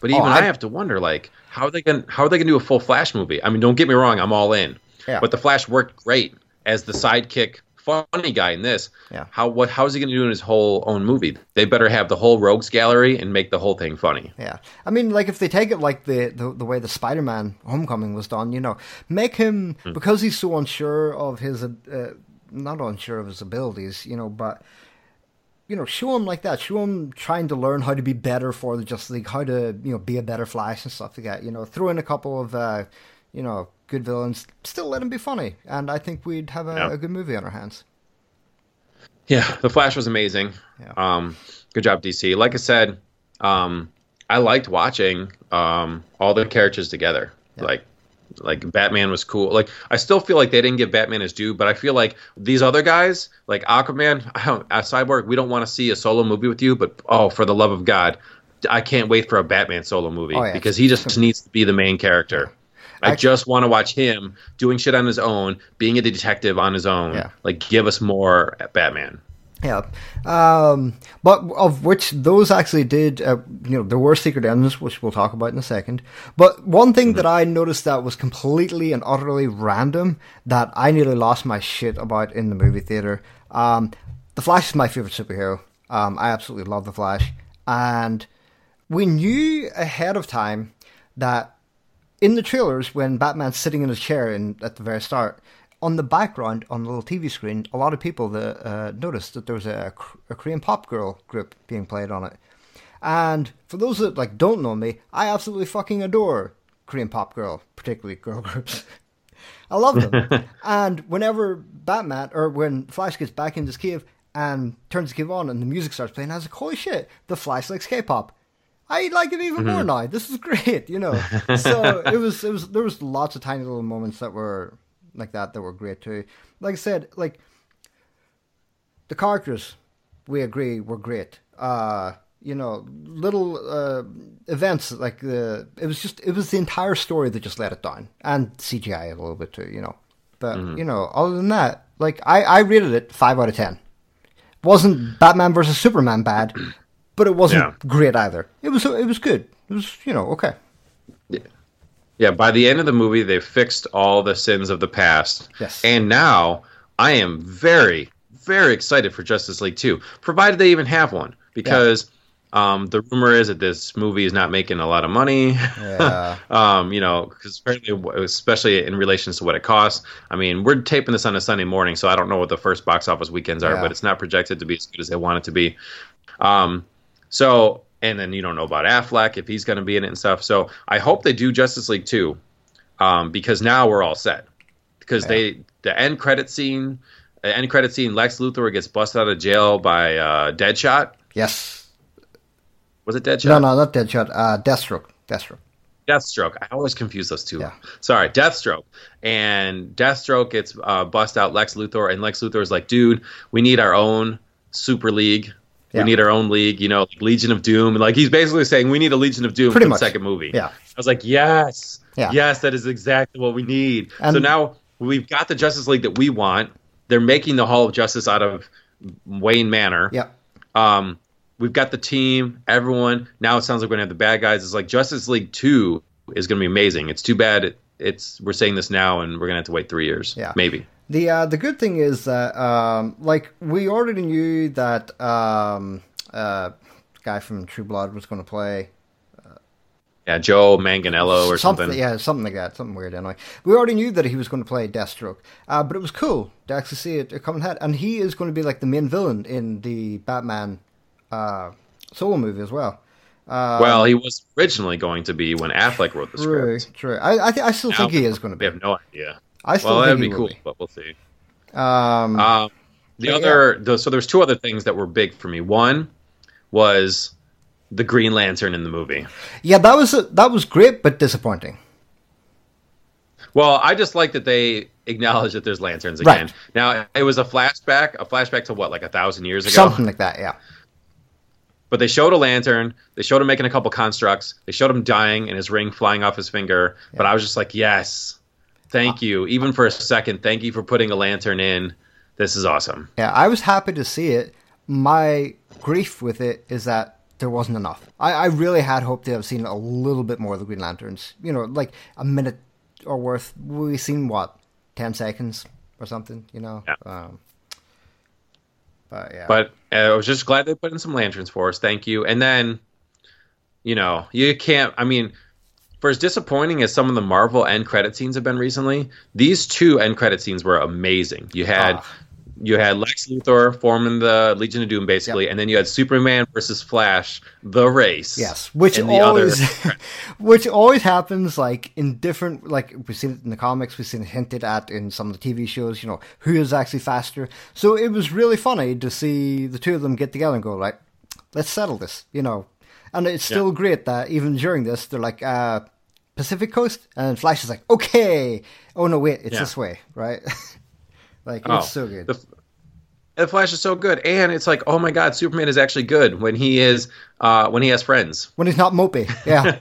but even Oh, I, I- have to wonder like how are they going how are they going to do a full Flash movie? I mean, don't get me wrong, I'm all in. Yeah. But the Flash worked great as the sidekick, funny guy in this. Yeah. How what how is he going to do in his whole own movie? They better have the whole rogues gallery and make the whole thing funny. Yeah, I mean, like if they take it like the the, the way the Spider-Man Homecoming was done, you know, make him Hmm. because he's so unsure of his, uh, not unsure of his abilities, you know, but you know, show him like that. Show him trying to learn how to be better for the Justice League, how to you know be a better Flash and stuff like that. You know, throw in a couple of uh, you know good villains, still let him be funny, and I think we'd have a, Yeah. a good movie on our hands. Yeah, the Flash was amazing. Yeah. Um, good job, DC. Like I said, um, I liked watching um, all the characters together. Like, like Batman was cool. Like, I still feel like they didn't give Batman his due, but I feel like these other guys, like Aquaman, (laughs) I don't, Cyborg, we don't want to see a solo movie with you, but oh, for the love of God, I can't wait for a Batman solo movie Oh, yeah. because he just (laughs) needs to be the main character. I Act- just want to watch him doing shit on his own, being a detective on his own. Yeah. Like, give us more Batman. Yeah, um, but of which those actually did, uh, you know, there were secret endings, which we'll talk about in a second. But one thing that I noticed that was completely and utterly random that I nearly lost my shit about in the movie theater. Um, the Flash is my favorite superhero. Um, I absolutely love the Flash, and we knew ahead of time that in the trailers when Batman's sitting in his chair in, at the very start, on the background on the little TV screen, a lot of people that uh, noticed that there was a, a Korean pop girl group being played on it. And for those that like don't know me, I absolutely fucking adore Korean pop girl, particularly girl (laughs) groups. I love them. (laughs) and whenever Batman or when Flash gets back into his cave and turns the cave on and the music starts playing, I was like, holy shit, the Flash likes K-pop. I like it even more now. This is (laughs) great, you know. So it was, it was, there was lots of tiny little moments that were like that that were great too. Like I said, like the characters, we agree were great. Uh, you know, little uh, events like the it was just it was the entire story that just let it down, and CGI a little bit too. You know, but you know, other than that, like I I rated it five out of ten. Wasn't Batman versus Superman bad, but it wasn't Yeah. great either. It was it was good. It was you know okay. Yeah, yeah. by the end of the movie, they've fixed all the sins of the past. Yes. And now I am very, very excited for Justice League 2, provided they even have one. Because um, the rumor is that this movie is not making a lot of money. Yeah. (laughs) um, you know, because apparently, especially in relation to what it costs. I mean, we're taping this on a Sunday morning, so I don't know what the first box office weekends are, Yeah. but it's not projected to be as good as they want it to be. Um, so, and then you don't know about Affleck if he's going to be in it and stuff. So I hope they do Justice League 2 um, because now we're all set. Because they the end credit scene, the end credit scene, Lex Luthor gets busted out of jail by uh, Deadshot. Yes. Was it Deadshot? No, no, not Deadshot. Uh, Deathstroke. Deathstroke. Deathstroke. I always confuse those two. Yeah. Sorry, Deathstroke. And Deathstroke gets uh, bust out Lex Luthor, and Lex Luthor is like, dude, we need our own super league. Yeah. We need our own league, you know, Legion of Doom. Like he's basically saying we need a Legion of Doom Pretty for much. the second movie. Yeah. I was like, yes. Yeah. Yes, that is exactly what we need. And- so now we've got the Justice League that we want. They're making the Hall of Justice out of Wayne Manor. Yeah. Um, we've got the team, everyone. Now it sounds like we're gonna have the bad guys. It's like Justice League Two is gonna be amazing. It's too bad it, it's we're saying this now and we're gonna have to wait three years. Yeah. maybe. The uh, the good thing is that um, like we already knew that um, uh, guy from True Blood was going to play Yeah, Joe Manganiello or something. Yeah, something like that, something weird. Anyway, we already knew that he was going to play Deathstroke, uh, but it was cool to actually see it come ahead, and he is going to be like the main villain in the Batman uh, solo movie as well. Uh, well, he was originally going to be when Affleck wrote the true, script. true. I I, th- I still Now think he is going to be. We have no idea. I still Well, think that'd be cool, but we'll see. Um, Um, the other, the, so there's two other things that were big for me. One was the Green Lantern in the movie. yeah, that was that was great, but disappointing. Well, I just like that they acknowledge that there's lanterns again. Right. Now, it was a flashback, a flashback to what, like a thousand years ago. Something like that. Yeah. But they showed a lantern. They showed him making a couple constructs. They showed him dying and his ring flying off his finger. But I was just like, yes, thank you. Even for a second, thank you for putting a lantern in. This is awesome. Yeah, I was happy to see it. My grief with it is that there wasn't enough. I, I really had hoped to have seen a little bit more of the Green Lanterns. You know, like a minute or worth. We seen what, ten seconds or something. You know. Yeah. Um, but yeah. But uh, I was just glad they put in some lanterns for us. Thank you. And then, you know, you can't. I mean, for as disappointing as some of the Marvel end credit scenes have been recently, these two end credit scenes were amazing. You had. Ah. You had Lex Luthor forming the Legion of Doom, basically, and then you had Superman versus Flash, the race. Yes, which always, (laughs) which always happens like in different, like we've seen it in the comics, we've seen it hinted at in some of the TV shows. You know, who is actually faster? So it was really funny to see the two of them get together and go, like, let's settle this. You know, and it's still great that even during this, they're like, uh, Pacific Coast, and Flash is like, okay, oh no, wait, it's Yeah. this way, right? (laughs) like Oh, it's so good. The, the Flash is so good, and it's like, oh my God, Superman is actually good when he is uh, when he has friends. when he's not mopey, yeah,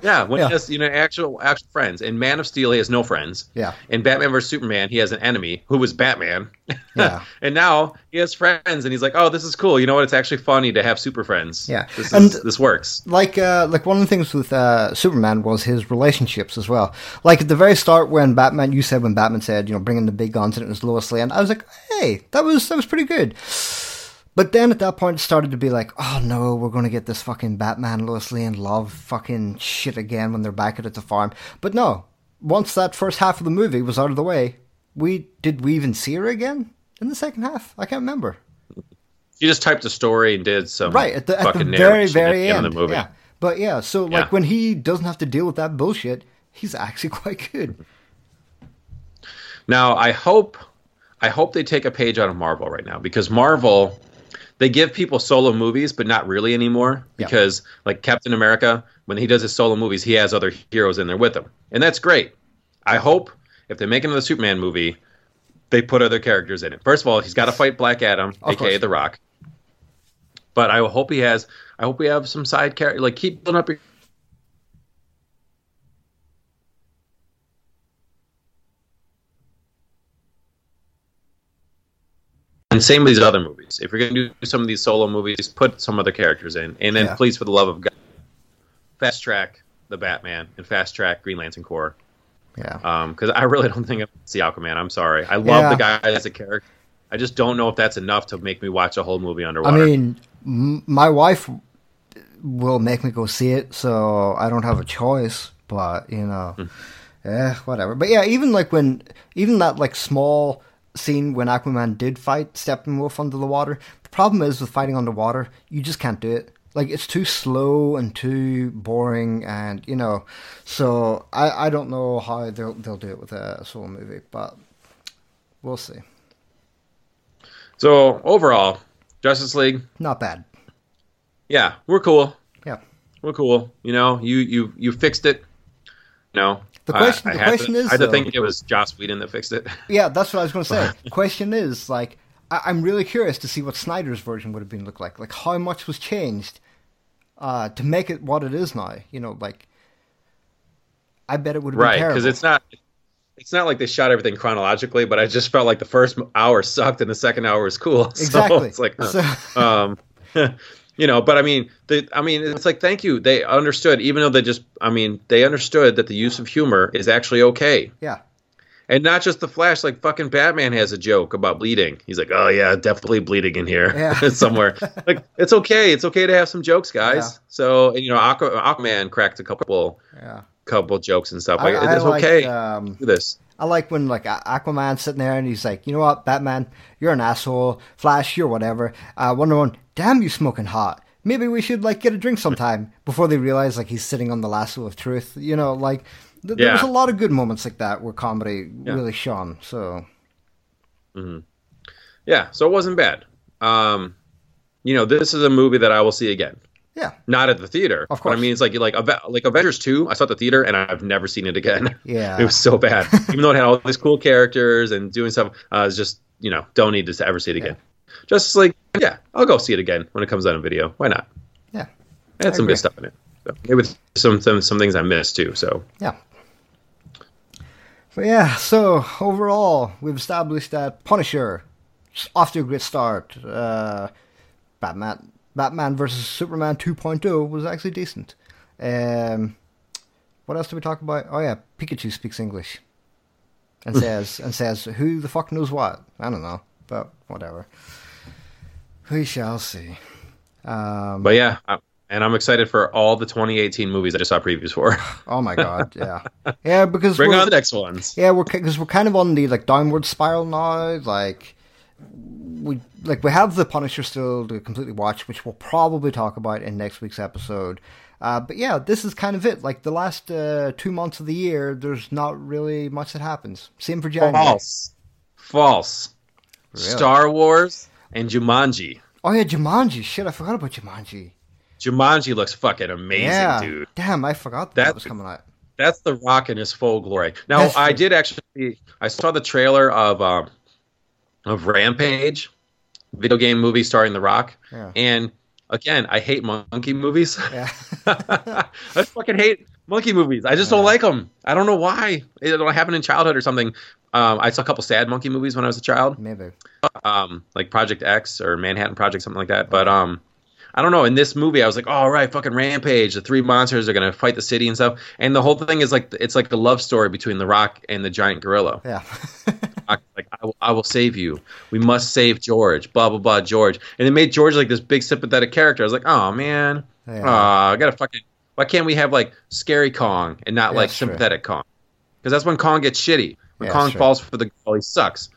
(laughs) Yeah, when Yeah. he has you know actual actual friends. In Man of Steel, he has no friends. Yeah. In Batman vs Superman, he has an enemy who was Batman. Yeah. (laughs) and now he has friends, and he's like, oh, this is cool. You know what? It's actually funny to have super friends. Yeah. This And- is, this works. like uh, like one of the things with uh, Superman was his relationships as well. Like at the very start, when Batman, you said when Batman said, you know, bringing the big guns and it was Lois Lane, I was like, hey, that was that was pretty good. But then at that point, it started to be like, oh no, we're going to get this fucking Batman Lois Lane love fucking shit again when they're back at the farm. But no, once that first half of the movie was out of the way, we did we even see her again in the second half? I can't remember. You just typed the story and did some right at the, at the very very end of the movie. yeah but yeah so like Yeah. when he doesn't have to deal with that bullshit he's actually (laughs) quite good Now, I hope I hope they take a page out of Marvel right now because Marvel they give people solo movies, but not really anymore. Yeah. Because like Captain America, when he does his solo movies, he has other heroes in there with him, and that's great. I hope if they make another Superman movie, they put other characters in it. First of all, he's got to fight Black Adam, Of aka course. The Rock. But I hope he has. I hope we have some side character. Like keep building up your And same with these other movies. If you're going to do some of these solo movies, put some other characters in, and then Yeah. please, for the love of God, fast track the Batman and fast track Green Lantern Corps. yeah Because I really don't think I see Aquaman. I'm sorry. I love Yeah. the guy as a character. I just don't know if that's enough to make me watch a whole movie underwater. i mean m- my wife will make me go see it so i don't have a choice but you know Hmm. eh, whatever but yeah even like when even that like small scene when aquaman did fight steppenwolf under the water the problem is with fighting underwater you just can't do it like it's too slow and too boring and you know so i i don't know how they'll they'll do it with a solo movie but we'll see so overall, Justice League, not bad yeah, we're cool. yeah We're cool. You know, you you you fixed it. You know, The question- I, I the question to, is, I though- think it was Joss Whedon that fixed it. (laughs) Yeah, that's what I was going to say. The (laughs) question is, like, I- I'm really curious to see what Snyder's version would have been look like. Like, how much was changed uh, to make it what it is now? You know, like, I bet it would have been right terrible. because it's not it's not like they shot everything chronologically but i just felt like the first hour sucked and the second hour was cool (laughs) So Exactly. it's like huh. So- um you know, but I mean, the, I mean, it's like thank you. They understood, even though they just, I mean, they understood that the use of humor is actually okay. Yeah. And not just the Flash, like fucking Batman has a joke about bleeding. He's like, "Oh yeah, definitely bleeding in here Yeah. (laughs) somewhere." (laughs) like it's okay, it's okay to have some jokes, guys. Yeah. So and, you know, Aqu- Aquaman cracked a couple Yeah. couple jokes and stuff. Like I it's like, okay. Um, do this. I like when like Aquaman's sitting there and he's like, you know what, Batman, you're an asshole. Flash, you're whatever. Uh, Wonder Woman, damn, you smoking hot. Maybe we should like get a drink sometime before they realize like he's sitting on the lasso of truth. You know, like th- there was a lot of good moments like that where comedy Yeah. really shone. So Yeah, so it wasn't bad. Um, you know, this is a movie that I will see again. Yeah, Not at the theater, Of But I mean, it's like like like Avengers two. I saw it at the theater, and I've never seen it again. (laughs) Yeah. it was so bad. (laughs) Even though it had all these cool characters and doing stuff, uh, it's just you know don't need to ever see it again. Just like yeah, I'll go see it again when it comes out on video. Why not? yeah, It had I some agree. good stuff in it. So, maybe with some, some some things I missed too. So yeah. So yeah, so overall, we've established that Punisher is off to a great start. Uh, Batman, Batman versus Superman 2.0 was actually decent. Um, what else did we talk about? Oh yeah, Pikachu speaks English and (laughs) says and says who the fuck knows what. I don't know, but whatever. We shall see. Um, but yeah, I, and I'm excited for all the 2018 movies I just saw previews for. (laughs) oh my god, yeah, yeah, because Bring on the next ones. Yeah, we're because we're kind of on the like downward spiral now. Like we like we have the Punisher still to completely watch, which we'll probably talk about in next week's episode. Uh, but yeah, this is kind of it. Like the last uh, two months of the year, there's not really much that happens. Same for January. False, false. Really? Star Wars and Jumanji. Oh yeah, Jumanji. Shit, I forgot about Jumanji. Jumanji looks fucking amazing, yeah, dude. damn, I forgot that, that was coming out. That's the Rock in his full glory. Now, That's I true. did actually. I saw the trailer of um, of Rampage, video game movie starring The Rock, Yeah. and again, I hate monkey movies. Yeah, (laughs) I fucking hate monkey movies. I just don't like them. I don't know why. It happened in childhood or something. Um, I saw a couple sad monkey movies when I was a child, maybe. um, like Project X or Manhattan Project, something like that. But um, I don't know. In this movie, I was like, "Oh, all right, fucking Rampage. The three monsters are gonna fight the city and stuff." And the whole thing is like it's like a love story between the Rock and the giant gorilla. Yeah, (laughs) like I will, I will save you. We must save George. Blah blah blah. George, and it made George like this big sympathetic character. I was like, "Oh man, Yeah. Aw, I gotta fucking. Why can't we have like scary Kong and not Yeah, like that's true. sympathetic Kong? Because that's when Kong gets shitty. When Yeah, Kong falls for the girl, he sucks.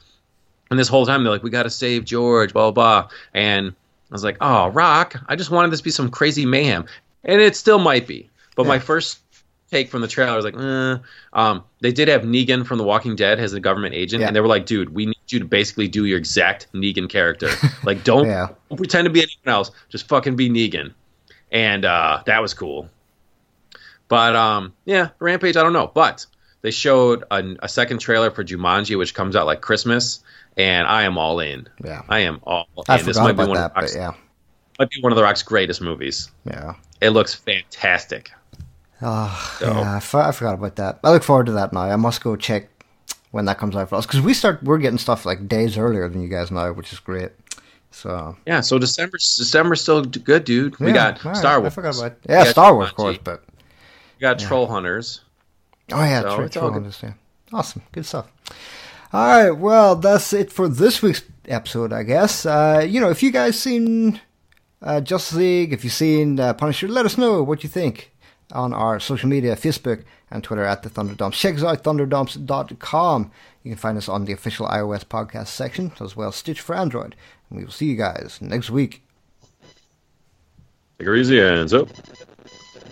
And this whole time they're like, we gotta save George, blah blah blah. And I was like, oh, Rock, I just wanted this to be some crazy mayhem, and it still might be. But my first take from the trailer I was like, eh. um, they did have Negan from The Walking Dead as a government agent, Yeah. and they were like, dude, we need you to basically do your exact Negan character. (laughs) like, don't Yeah. don't pretend to be anyone else. Just fucking be Negan. And uh, that was cool. But um, yeah, Rampage, I don't know. But they showed a, a second trailer for Jumanji, which comes out like Christmas, and I am all in. yeah. I am all I in. This might be one that, of the Rock's, but yeah, might be one of the Rock's greatest movies. yeah. It looks fantastic. Oh, So- yeah, I, forgot about that. I look forward to that now. I must go check when that comes out for us because we start we're getting stuff like days earlier than you guys now, which is great. So Yeah, so December December's still good, dude. We yeah, got right, Star I Wars. forgot about yeah, Star Wars, of course, but We got Troll Hunters. oh yeah, So true, it's all true, good. understand. Awesome, good stuff. All right, well, that's it for this week's episode, I guess. Uh, you know, if you guys seen uh, Justice League, if you've seen uh, Punisher, let us know what you think on our social media, Facebook and Twitter at the Thunderdumps. Check us out, thunderdumps.com. You can find us on the official iOS podcast section, as well as Stitch for Android. And we will see you guys next week. Take her easy, and up.